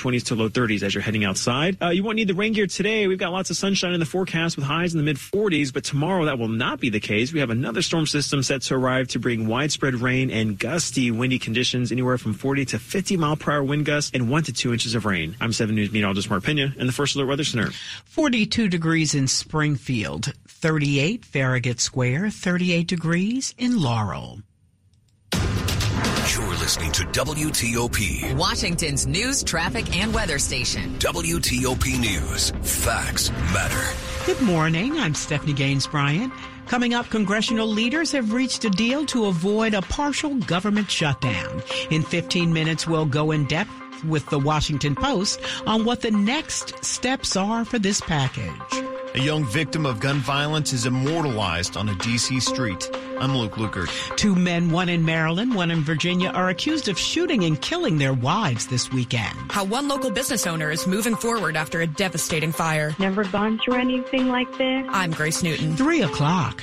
20s to low 30s as you're heading outside. Uh, you won't need the rain gear today. We've got lots of sunshine in the forecast with highs in the mid 40s, but tomorrow that will not be the case. We have another storm system set to arrive to bring widespread rain and gusty windy conditions anywhere from 40 to 50 mile per hour wind gusts and 1 to 2 inches of rain. I'm 7 News meteorologist Mark Pena in the First Alert Weather Center. 42 degrees in Springfield, 38 Farragut Square, 38 degrees in Laurel. You're listening to WTOP. Washington's news, traffic, and weather station. WTOP News. Facts matter. Good morning. I'm Stephanie Gaines Bryant. Coming up, congressional leaders have reached a deal to avoid a partial government shutdown. In 15 minutes, we'll go in depth with the Washington Post on what the next steps are for this package. A young victim of gun violence is immortalized on a D.C. street. I'm Luke Lukert. Two men, one in Maryland, one in Virginia, are accused of shooting and killing their wives this weekend. How one local business owner is moving forward after a devastating fire. Never gone through anything like this. I'm Grace Newton. Three o'clock.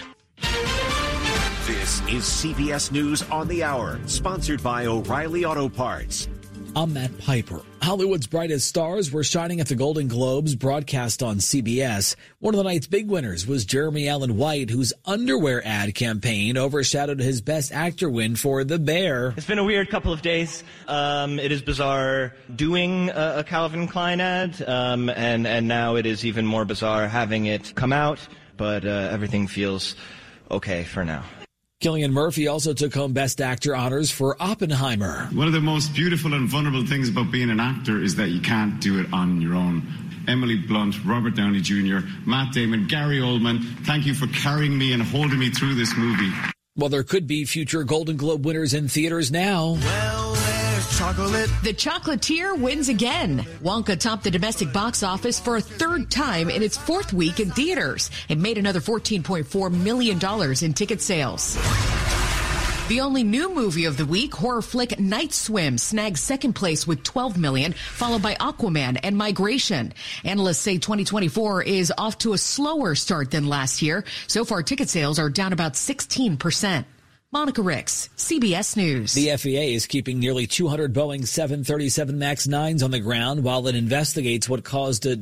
This is CBS News on the Hour, sponsored by O'Reilly Auto Parts. I'm Matt Piper. Hollywood's brightest stars were shining at the Golden Globes broadcast on CBS. One of the night's big winners was Jeremy Allen White, whose underwear ad campaign overshadowed his Best Actor win for The Bear. It's been a weird couple of days. Um, it is bizarre doing a, a Calvin Klein ad, um, and, and now it is even more bizarre having it come out, but uh, everything feels okay for now. Cillian Murphy also took home Best Actor honors for Oppenheimer. One of the most beautiful and vulnerable things about being an actor is that you can't do it on your own. Emily Blunt, Robert Downey Jr., Matt Damon, Gary Oldman, thank you for carrying me and holding me through this movie. Well, there could be future Golden Globe winners in theaters now. Well, chocolate. The chocolatier wins again. Wonka topped the domestic box office for a third time in its fourth week in theaters and made another $14.4 million in ticket sales. The only new movie of the week, horror flick Night Swim, snags second place with 12 million, followed by Aquaman and Migration. Analysts say 2024 is off to a slower start than last year. So far, ticket sales are down about 16%. Monica Ricks, CBS News. The FAA is keeping nearly 200 Boeing 737 MAX 9s on the ground while it investigates what caused a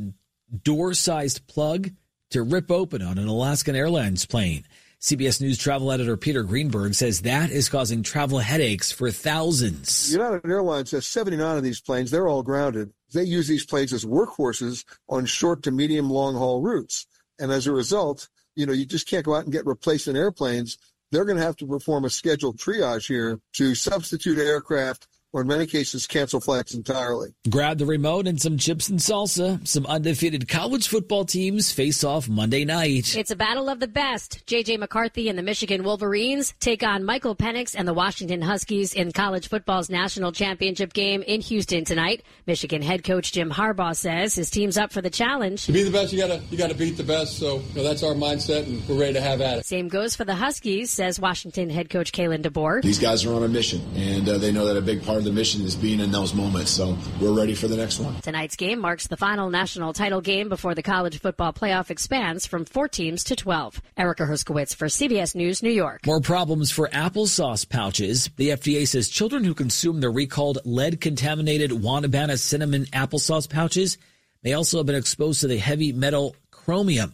door sized plug to rip open on an Alaskan Airlines plane. CBS News travel editor Peter Greenberg says that is causing travel headaches for thousands. United Airlines has 79 of these planes. They're all grounded. They use these planes as workhorses on short to medium long haul routes. And as a result, you know, you just can't go out and get replacement airplanes they're going to have to perform a scheduled triage here to substitute aircraft or in many cases cancel flights entirely. Grab the remote and some chips and salsa. Some undefeated college football teams face off Monday night. It's a battle of the best. JJ McCarthy and the Michigan Wolverines take on Michael Penix and the Washington Huskies in college football's national championship game in Houston tonight. Michigan head coach Jim Harbaugh says his team's up for the challenge. To be the best, you gotta you gotta beat the best. So you know, that's our mindset, and we're ready to have at it. Same goes for the Huskies, says Washington head coach Kalen DeBoer. These guys are on a mission, and uh, they know that a big part of the mission is being in those moments. So we're ready for the next one. Tonight's game marks the final national title game before the college football playoff expands from four teams to 12. Erica Herskowitz for CBS News, New York. More problems for applesauce pouches. The FDA says children who consume the recalled lead contaminated Wanabana cinnamon applesauce pouches may also have been exposed to the heavy metal chromium.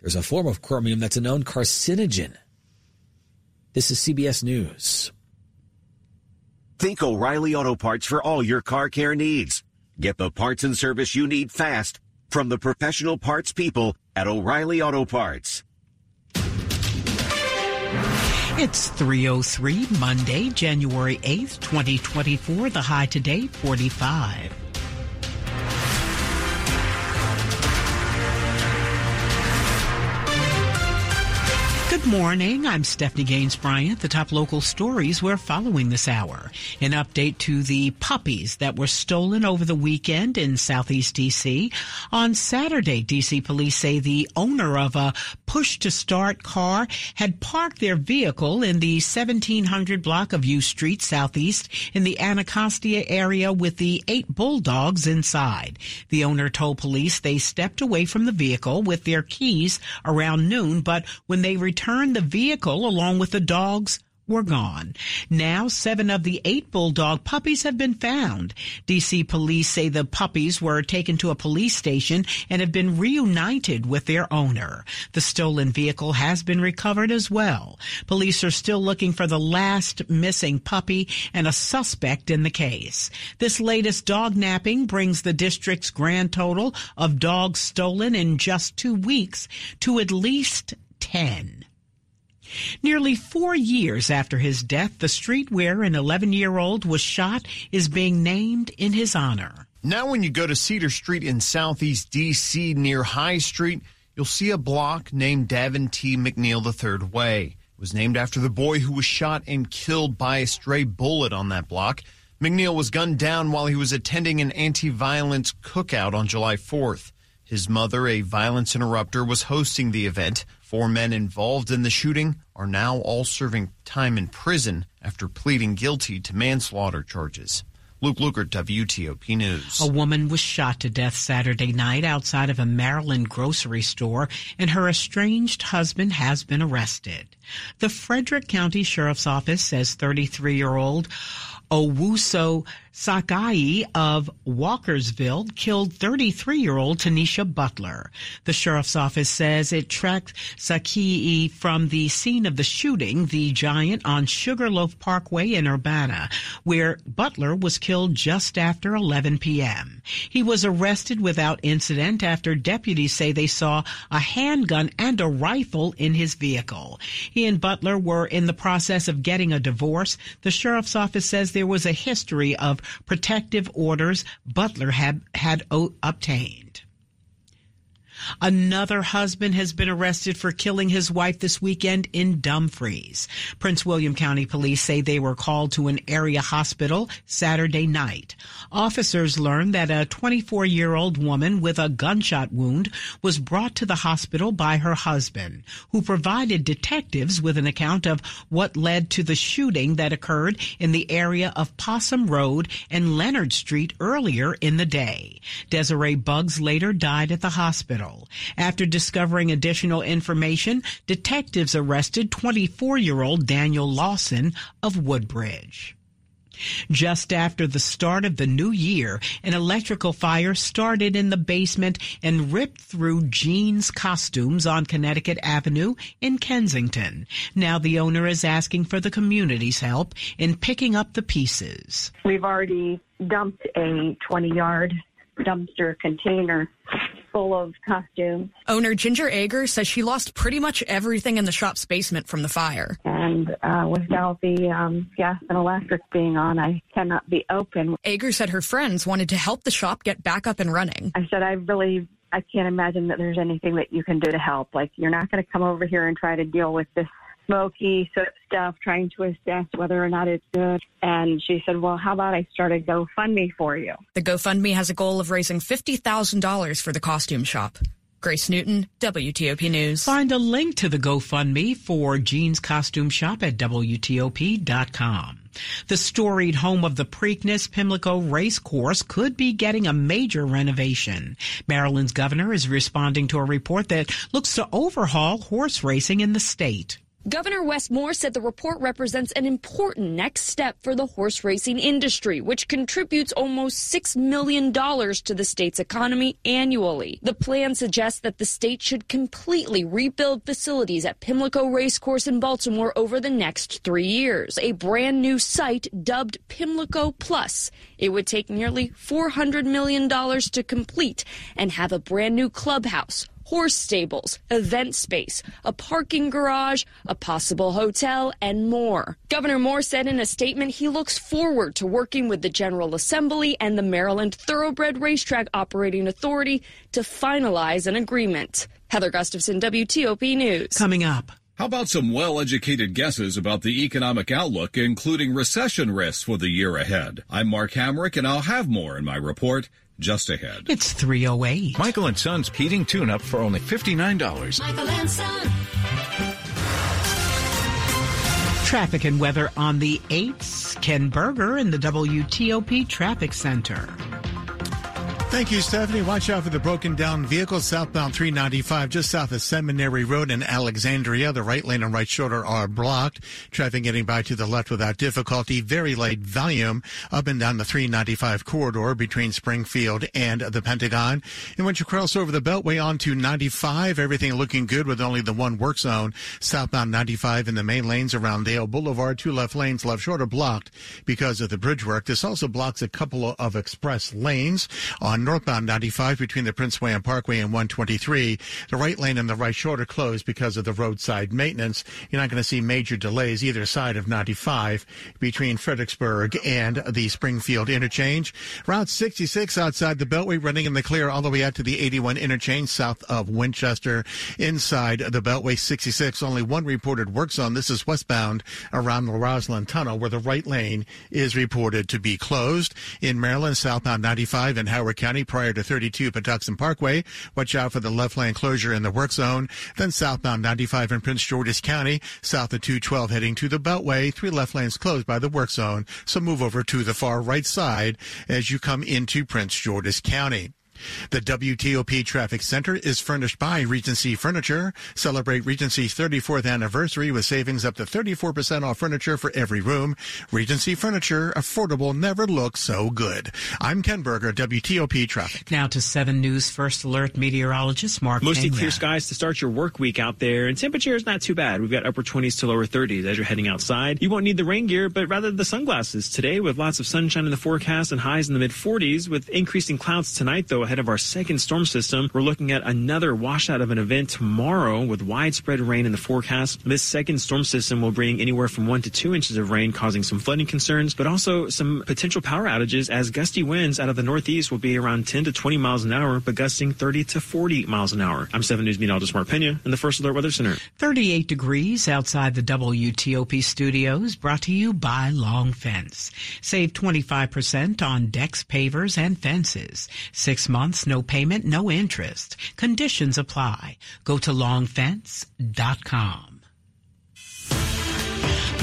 There's a form of chromium that's a known carcinogen. This is CBS News. Think O'Reilly Auto Parts for all your car care needs. Get the parts and service you need fast from the professional parts people at O'Reilly Auto Parts. It's 303 Monday, January 8th, 2024. The high today, 45. Good morning. I'm Stephanie Gaines Bryant. The top local stories we're following this hour. An update to the puppies that were stolen over the weekend in Southeast DC. On Saturday, DC police say the owner of a push to start car had parked their vehicle in the 1700 block of U Street Southeast in the Anacostia area with the eight bulldogs inside. The owner told police they stepped away from the vehicle with their keys around noon, but when they returned returned the vehicle along with the dogs were gone. Now, seven of the eight bulldog puppies have been found. DC police say the puppies were taken to a police station and have been reunited with their owner. The stolen vehicle has been recovered as well. Police are still looking for the last missing puppy and a suspect in the case. This latest dog napping brings the district's grand total of dogs stolen in just two weeks to at least 10. Nearly four years after his death, the street where an 11 year old was shot is being named in his honor. Now, when you go to Cedar Street in Southeast D.C. near High Street, you'll see a block named Davon T. McNeal III Way. It was named after the boy who was shot and killed by a stray bullet on that block. McNeal was gunned down while he was attending an anti violence cookout on July 4th. His mother, a violence interrupter, was hosting the event. Four men involved in the shooting are now all serving time in prison after pleading guilty to manslaughter charges. Luke Lukert, WTOP News. A woman was shot to death Saturday night outside of a Maryland grocery store, and her estranged husband has been arrested. The Frederick County Sheriff's Office says 33 year old Owusu Sakai of Walkersville killed 33-year-old Tanisha Butler. The sheriff's office says it tracked Sakai from the scene of the shooting, the Giant on Sugarloaf Parkway in Urbana, where Butler was killed just after 11 p.m. He was arrested without incident after deputies say they saw a handgun and a rifle in his vehicle. He and Butler were in the process of getting a divorce. The sheriff's office says there was a history of protective orders Butler had, had obtained. Another husband has been arrested for killing his wife this weekend in Dumfries. Prince William County police say they were called to an area hospital Saturday night. Officers learned that a 24 year old woman with a gunshot wound was brought to the hospital by her husband, who provided detectives with an account of what led to the shooting that occurred in the area of Possum Road and Leonard Street earlier in the day. Desiree Bugs later died at the hospital. After discovering additional information, detectives arrested 24 year old Daniel Lawson of Woodbridge. Just after the start of the new year, an electrical fire started in the basement and ripped through jeans costumes on Connecticut Avenue in Kensington. Now the owner is asking for the community's help in picking up the pieces. We've already dumped a 20 yard dumpster container full of costumes. Owner Ginger Ager says she lost pretty much everything in the shop's basement from the fire. And uh, without the um, gas and electric being on, I cannot be open. Ager said her friends wanted to help the shop get back up and running. I said, I really I can't imagine that there's anything that you can do to help. Like, you're not going to come over here and try to deal with this smoky stuff, trying to assess whether or not it's good. And she said, Well, how about I start a GoFundMe for you? The GoFundMe has a goal of raising $50,000 for the costume shop. Grace Newton, WTOP News. Find a link to the GoFundMe for Jean's Costume Shop at WTOP.com. The storied home of the Preakness Pimlico Race Course could be getting a major renovation. Maryland's governor is responding to a report that looks to overhaul horse racing in the state. Governor Wes Moore said the report represents an important next step for the horse racing industry, which contributes almost $6 million to the state's economy annually. The plan suggests that the state should completely rebuild facilities at Pimlico Racecourse in Baltimore over the next three years. A brand new site dubbed Pimlico Plus. It would take nearly $400 million to complete and have a brand new clubhouse, horse stables, event space, a parking garage, a possible hotel, and more. Governor Moore said in a statement he looks forward to working with the General Assembly and the Maryland Thoroughbred Racetrack Operating Authority to finalize an agreement. Heather Gustafson, WTOP News. Coming up. How about some well-educated guesses about the economic outlook, including recession risks for the year ahead? I'm Mark Hamrick, and I'll have more in my report just ahead. It's 308. Michael and Son's heating tune-up for only $59. Michael and Son. Traffic and weather on the 8th. Ken Berger in the WTOP Traffic Center. Thank you, Stephanie. Watch out for the broken down vehicle southbound 395 just south of Seminary Road in Alexandria. The right lane and right shoulder are blocked. Traffic getting by to the left without difficulty. Very light volume up and down the 395 corridor between Springfield and the Pentagon. And once you cross over the Beltway onto 95, everything looking good with only the one work zone. Southbound 95 in the main lanes around Dale Boulevard. Two left lanes left shoulder blocked because of the bridge work. This also blocks a couple of express lanes on northbound 95 between the Prince William Parkway and 123. The right lane and the right shoulder closed because of the roadside maintenance. You're not going to see major delays either side of 95 between Fredericksburg and the Springfield interchange. Route 66 outside the Beltway running in the clear all the way out to the 81 interchange south of Winchester. Inside the Beltway 66, only one reported work zone. This is westbound around the Rosslyn Tunnel where the right lane is reported to be closed. In Maryland, southbound 95 in Howard County prior to 32 Patuxent Parkway. Watch out for the left lane closure in the work zone. Then southbound 95 in Prince George's County, south of 212 heading to the Beltway. Three left lanes closed by the work zone. So move over to the far right side as you come into Prince George's County. The WTOP Traffic Center is furnished by Regency Furniture. Celebrate Regency's 34th anniversary with savings up to 34% off furniture for every room. Regency Furniture, affordable, never looked so good. I'm Ken Berger, WTOP Traffic. Now to 7 News First Alert meteorologist Mark Mostly Pena. clear skies to start your work week out there, and temperature is not too bad. We've got upper 20s to lower 30s as you're heading outside. You won't need the rain gear, but rather the sunglasses. Today, with lots of sunshine in the forecast and highs in the mid 40s, with increasing clouds tonight, though, ahead of our second storm system. We're looking at another washout of an event tomorrow with widespread rain in the forecast. This second storm system will bring anywhere from one to two inches of rain, causing some flooding concerns, but also some potential power outages as gusty winds out of the northeast will be around 10 to 20 miles an hour, but gusting 30 to 40 miles an hour. I'm 7 News meteorologist Mark Pena in the First Alert Weather Center. 38 degrees outside the WTOP studios, brought to you by Long Fence. Save 25% on decks, pavers, and fences. Six months, no payment, no interest. Conditions apply. Go to longfence.com.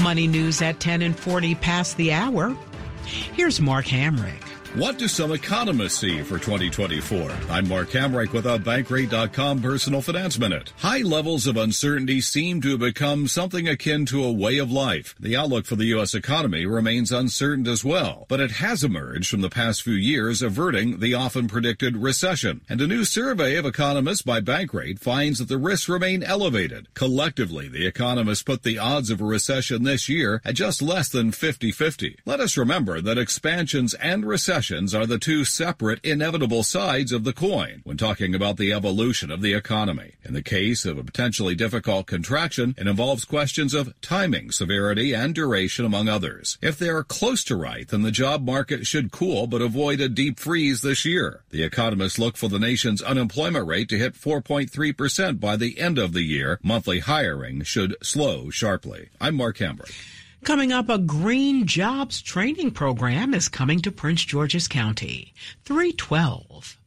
Money news at 10 and 40 past the hour. Here's Mark Hamrick. What do some economists see for 2024? I'm Mark Hamrick with a Bankrate.com Personal Finance Minute. High levels of uncertainty seem to have become something akin to a way of life. The outlook for the U.S. economy remains uncertain as well, but it has emerged from the past few years averting the often predicted recession. And a new survey of economists by Bankrate finds that the risks remain elevated. Collectively, the economists put the odds of a recession this year at just less than 50-50. Let us remember that expansions and recessions are the two separate inevitable sides of the coin when talking about the evolution of the economy. In the case of a potentially difficult contraction, it involves questions of timing, severity, and duration, among others. If they are close to right, then the job market should cool but avoid a deep freeze this year. The economists look for the nation's unemployment rate to hit 4.3% by the end of the year. Monthly hiring should slow sharply. I'm Mark Hamrick. Coming up, a green jobs training program is coming to Prince George's County. 312.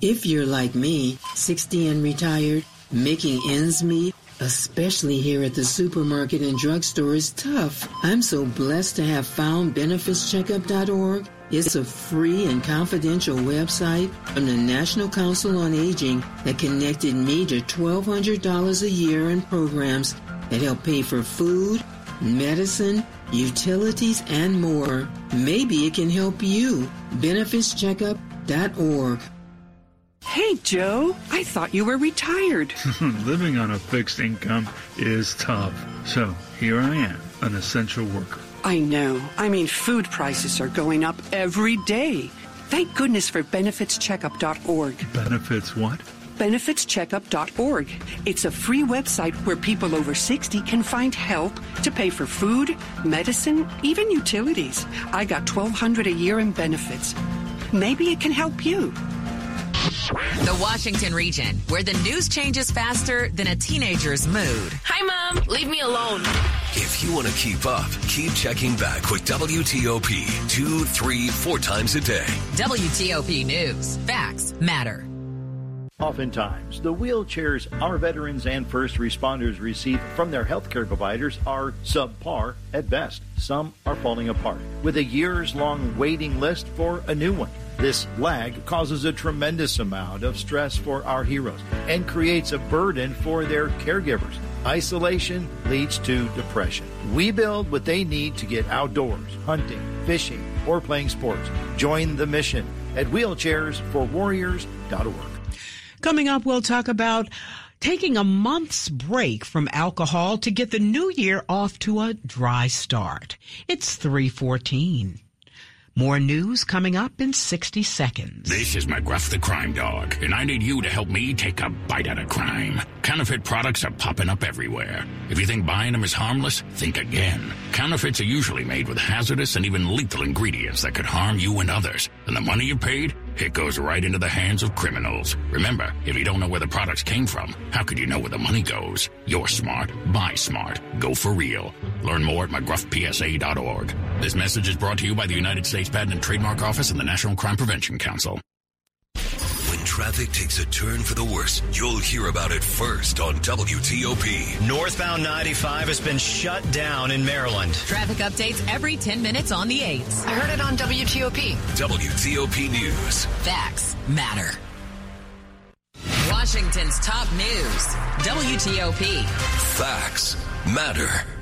If you're like me, 60 and retired, making ends meet, especially here at the supermarket and drugstore is tough. I'm so blessed to have found benefitscheckup.org. It's a free and confidential website from the National Council on Aging that connected me to $1,200 a year in programs that help pay for food, medicine, utilities, and more. Maybe it can help you. BenefitsCheckup.org. Hey, Joe, I thought you were retired. Living on a fixed income is tough. So here I am, an essential worker. I know. I mean, food prices are going up every day. Thank goodness for benefitscheckup.org. Benefits what? benefitscheckup.org. It's a free website where people over 60 can find help to pay for food, medicine, even utilities. I got 1200 a year in benefits. Maybe it can help you. The Washington region, where the news changes faster than a teenager's mood. Hi, Mom. Leave me alone. If you want to keep up, keep checking back with WTOP two, three, four times a day. WTOP News. Facts matter. Oftentimes, the wheelchairs our veterans and first responders receive from their healthcare providers are subpar at best. Some are falling apart, with a years long waiting list for a new one. This lag causes a tremendous amount of stress for our heroes and creates a burden for their caregivers. Isolation leads to depression. We build what they need to get outdoors, hunting, fishing, or playing sports. Join the mission at wheelchairsforwarriors.org. Coming up, we'll talk about taking a month's break from alcohol to get the new year off to a dry start. It's 314. More news coming up in 60 seconds. This is McGruff the Crime Dog, and I need you to help me take a bite out of crime. Counterfeit products are popping up everywhere. If you think buying them is harmless, think again. Counterfeits are usually made with hazardous and even lethal ingredients that could harm you and others. And the money you paid? It goes right into the hands of criminals. Remember, if you don't know where the products came from, how could you know where the money goes? You're smart. Buy smart. Go for real. Learn more at McGruffPSA.org. This message is brought to you by the United States Patent and Trademark Office and the National Crime Prevention Council. When traffic takes a turn for the worse, you'll hear about it first on WTOP. Northbound 95 has been shut down in Maryland. Traffic updates every 10 minutes on the 8s. I heard it on WTOP. WTOP News. Facts matter. Washington's top news. WTOP. Facts matter.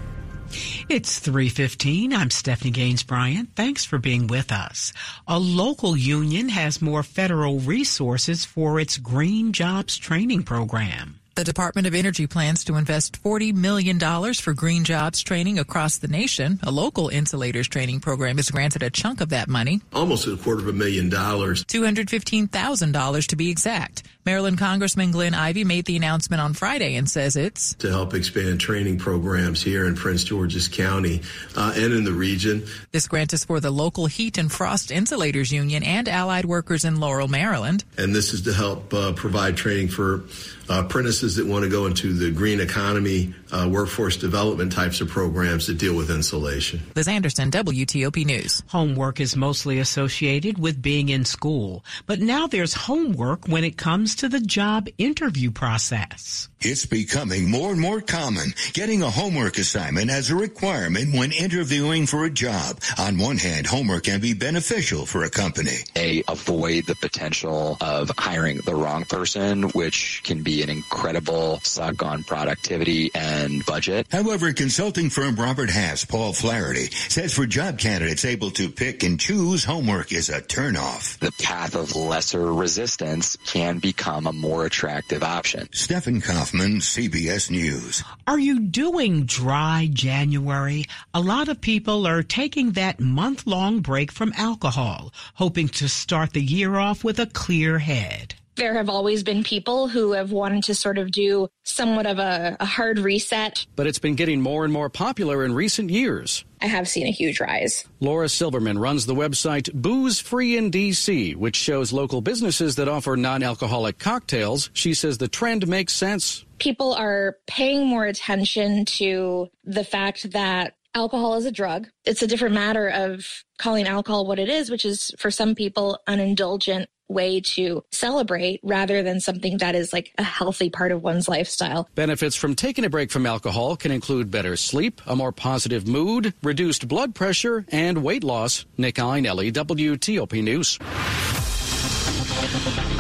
It's 315. I'm Stephanie Gaines Bryant. Thanks for being with us. A local union has more federal resources for its Green Jobs Training Program. The Department of Energy plans to invest $40 million for green jobs training across the nation. A local insulators training program is granted a chunk of that money. Almost a quarter of a million dollars. $215,000 to be exact. Maryland Congressman Glenn Ivey made the announcement on Friday and says it's to help expand training programs here in Prince George's County uh, and in the region. This grant is for the local Heat and Frost Insulators Union and allied workers in Laurel, Maryland. And this is to help uh, provide training for uh, apprentices that want to go into the green economy, uh, workforce development types of programs that deal with insulation. Liz Anderson, WTOP News. Homework is mostly associated with being in school, but now there's homework when it comes to the job interview process. It's becoming more and more common. Getting a homework assignment as a requirement when interviewing for a job. On one hand, homework can be beneficial for a company. They avoid the potential of hiring the wrong person, which can be an incredible suck on productivity and budget. However, consulting firm Robert Half, Paul Flaherty, says for job candidates able to pick and choose, homework is a turnoff. The path of lesser resistance can become a more attractive option. Stephen Kaufman, CBS News. Are you doing dry January? A lot of people are taking that month long break from alcohol, hoping to start the year off with a clear head there have always been people who have wanted to sort of do somewhat of a, a, hard reset. But it's been getting more and more popular in recent years. I have seen a huge rise. Laura Silverman runs the website Booze Free in DC, which shows local businesses that offer non alcoholic cocktails. She says the trend makes sense. People are paying more attention to the fact that alcohol is a drug. It's a different matter of calling alcohol what it is, which is for some people an indulgent way to celebrate rather than something that is like a healthy part of one's lifestyle. Benefits from taking a break from alcohol can include better sleep, a more positive mood, reduced blood pressure, and weight loss. Nick Iannelli, WTOP News.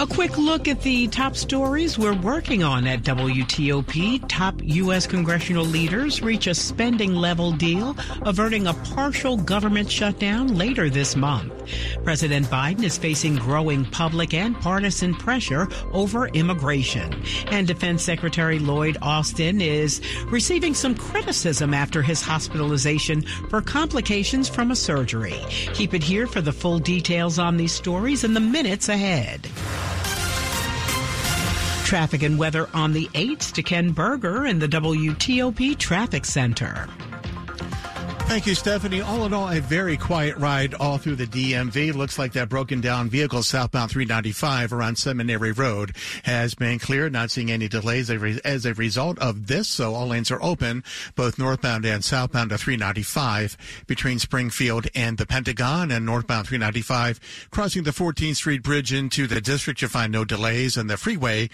A quick look at the top stories we're working on at WTOP. Top U.S. congressional leaders reach a spending level deal, averting a partial government shutdown later this month. President Biden is facing growing public and partisan pressure over immigration. And Defense Secretary Lloyd Austin is receiving some criticism after his hospitalization for complications from a surgery. Keep it here for the full details on these stories in the minutes ahead. Traffic and weather on the 8s to Ken Berger in the WTOP Traffic Center. Thank you, Stephanie. All in all, a very quiet ride all through the DMV. Looks like that broken down vehicle southbound 395 around Seminary Road has been cleared. Not seeing any delays as a result of this. So all lanes are open, both northbound and southbound to 395 between Springfield and the Pentagon and northbound 395 crossing the 14th Street Bridge into the district. You find no delays and the freeway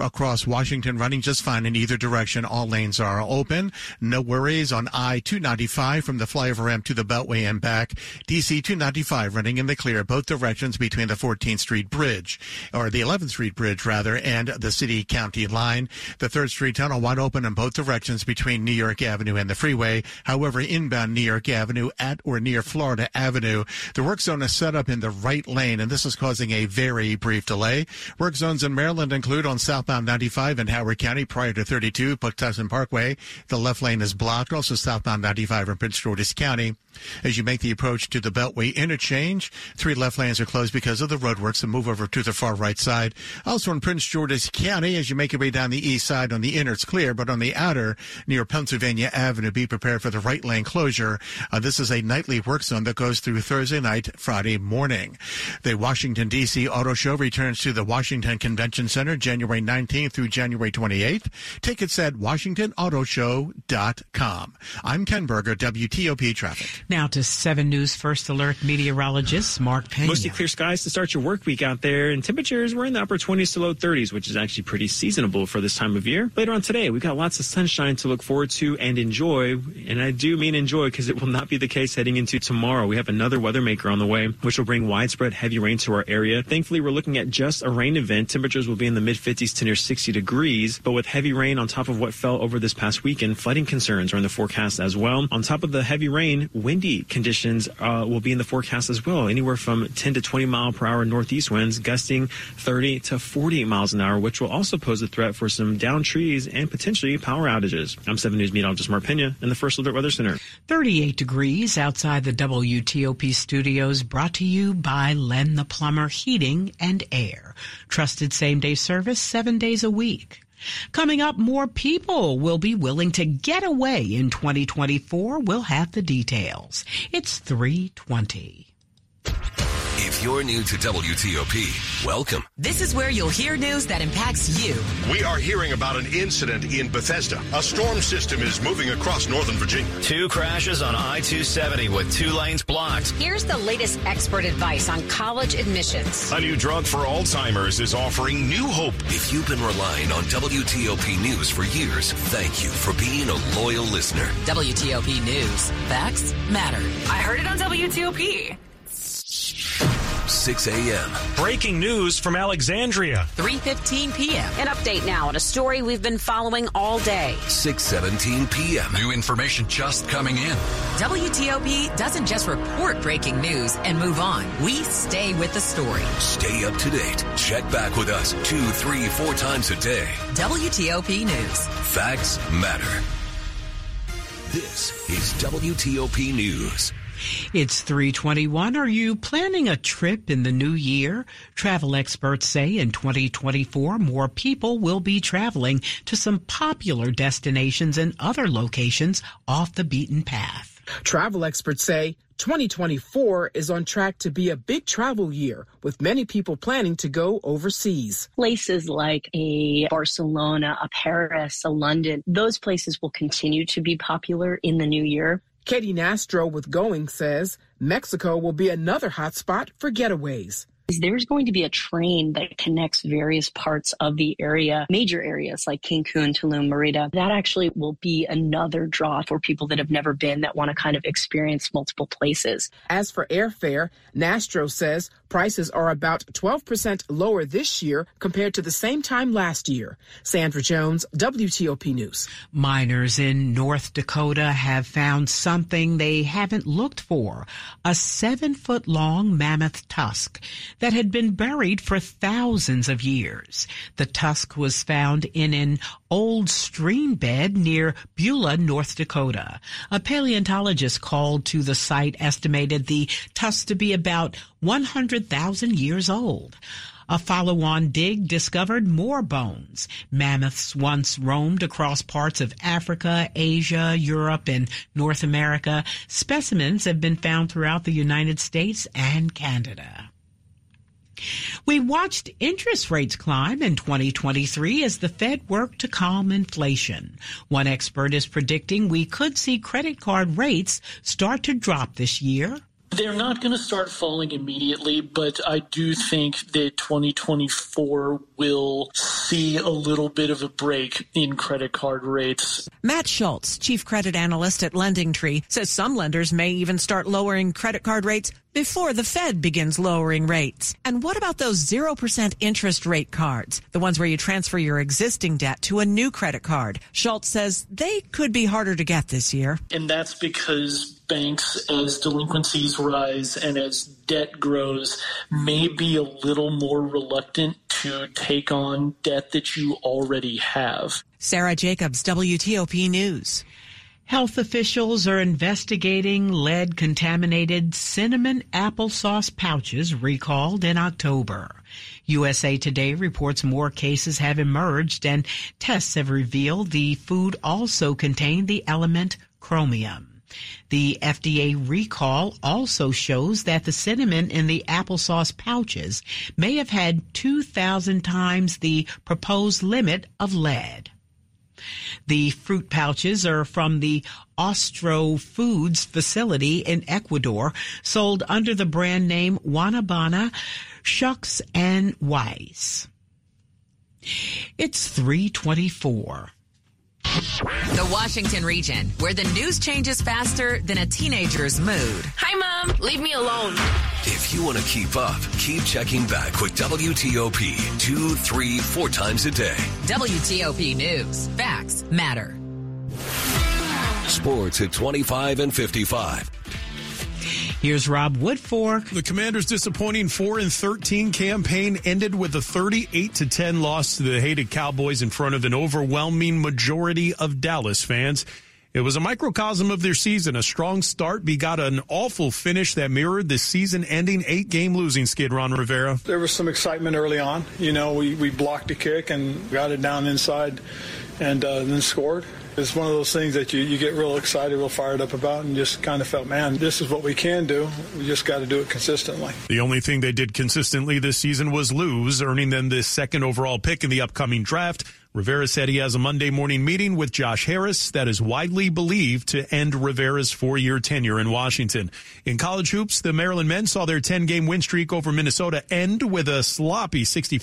across Washington running just fine in either direction. All lanes are open. No worries on I-295 from the flyover ramp to the Beltway and back. DC 295 running in the clear both directions between the 14th Street Bridge, or the 11th Street Bridge rather, and the city county line. The 3rd Street tunnel wide open in both directions between New York Avenue and the freeway. However, inbound New York Avenue at or near Florida Avenue, the work zone is set up in the right lane, and this is causing a very brief delay. Work zones in Maryland include on southbound 95 in Howard County prior to 32 Patuxent Parkway. The left lane is blocked. Also southbound 95 in Prince George's County. As you make the approach to the Beltway interchange, three left lanes are closed because of the roadworks and move over to the far right side. Also in Prince George's County, as you make your way down the east side on the inner, it's clear, but on the outer near Pennsylvania Avenue, be prepared for the right lane closure. Uh, this is a nightly work zone that goes through Thursday night, Friday morning. The Washington D.C. Auto Show returns to the Washington Convention Center January 19th through January 28th. Tickets at WashingtonAutoShow.com. I'm Ken Berger, WTOP Traffic. Now to 7 News First Alert meteorologist Mark Pena. Mostly clear skies to start your work week out there, and temperatures were in the upper 20s to low 30s, which is actually pretty seasonable for this time of year. Later on today, we've got lots of sunshine to look forward to and enjoy, and I do mean enjoy because it will not be the case heading into tomorrow. We have another weather maker on the way, which will bring widespread heavy rain to our area. Thankfully, we're looking at just a rain event. Temperatures will be in the mid 50s to near 60 degrees, but with heavy rain on top of what fell over this past weekend, flooding concerns are in the forecast as well. On top of the heavy rain, windy conditions uh, will be in the forecast as well, anywhere from 10 to 20 mile per hour northeast winds, gusting 30 to 40 miles an hour, which will also pose a threat for some down trees and potentially power outages. I'm 7 News meteorologist Mark Pena in the First Alert Weather Center. 38 degrees outside the WTOP studios, brought to you by Len the Plumber Heating and Air. Trusted same day service seven days a week. Coming up, more people will be willing to get away in 2024. We'll have the details. It's 320. If you're new to WTOP, welcome. This is where you'll hear news that impacts you. We are hearing about an incident in Bethesda. A storm system is moving across northern Virginia. Two crashes on I 270 with two lanes blocked. Here's the latest expert advice on college admissions. A new drug for Alzheimer's is offering new hope. If you've been relying on WTOP News for years, thank you for being a loyal listener. WTOP News. Facts matter. I heard it on WTOP. 6 a.m. Breaking news from Alexandria. 3:15 p.m. An update now on a story we've been following all day. 6:17 p.m. New information just coming in. WTOP doesn't just report breaking news and move on. We stay with the story. Stay up to date. Check back with us two, three, four times a day. WTOP News. Facts matter. This is WTOP News. It's 321. Are you planning a trip in the new year? Travel experts say in 2024, more people will be traveling to some popular destinations and other locations off the beaten path. Travel experts say 2024 is on track to be a big travel year, with many people planning to go overseas. Places like a Barcelona, a Paris, a London, those places will continue to be popular in the new year. Katie Nastro with Going says Mexico will be another hotspot for getaways. There's going to be a train that connects various parts of the area, major areas like Cancun, Tulum, Merida. That actually will be another draw for people that have never been that want to kind of experience multiple places. As for airfare, Nastro says prices are about 12% lower this year compared to the same time last year. Sandra Jones, WTOP News. Miners in North Dakota have found something they haven't looked for a seven foot long mammoth tusk that had been buried for thousands of years. The tusk was found in an old stream bed near Beulah, North Dakota. A paleontologist called to the site estimated the tusk to be about 100,000 years old. A follow-on dig discovered more bones. Mammoths once roamed across parts of Africa, Asia, Europe, and North America. Specimens have been found throughout the United States and Canada. We watched interest rates climb in 2023 as the Fed worked to calm inflation. One expert is predicting we could see credit card rates start to drop this year. They're not going to start falling immediately, but I do think that 2024 will see a little bit of a break in credit card rates. Matt Schultz, chief credit analyst at LendingTree, says some lenders may even start lowering credit card rates before the Fed begins lowering rates. And what about those 0% interest rate cards, the ones where you transfer your existing debt to a new credit card? Schultz says they could be harder to get this year. And that's because banks, as delinquencies rise and as debt grows, may be a little more reluctant to take on debt that you already have. Sarah Jacobs, WTOP News. Health officials are investigating lead contaminated cinnamon applesauce pouches recalled in October. USA Today reports more cases have emerged and tests have revealed the food also contained the element chromium. The FDA recall also shows that the cinnamon in the applesauce pouches may have had 2,000 times the proposed limit of lead. The fruit pouches are from the Austrofoods facility in Ecuador, sold under the brand name Wanabana, Schnucks and Weis. It's 324. The Washington region, where the news changes faster than a teenager's mood. Hi, Mom. Leave me alone. If you want to keep up, keep checking back with WTOP two, three, four times a day. WTOP News. Facts matter. Sports at 25 and 55. Here's Rob Woodfork. The Commanders' disappointing 4 and 13 campaign ended with a 38 to 10 loss to the hated Cowboys in front of an overwhelming majority of Dallas fans. It was a microcosm of their season. A strong start begot an awful finish that mirrored the season ending eight game losing skid, Ron Rivera. There was some excitement early on. You know, we, we blocked a kick and got it down inside and uh, then scored. It's one of those things that you, you get real excited, real fired up about, and just kind of felt, man, this is what we can do. We just got to do it consistently. The only thing they did consistently this season was lose, earning them the second overall pick in the upcoming draft. Rivera said he has a Monday morning meeting with Josh Harris that is widely believed to end Rivera's four-year tenure in Washington. In college hoops, the Maryland men saw their 10-game win streak over Minnesota end with a sloppy 65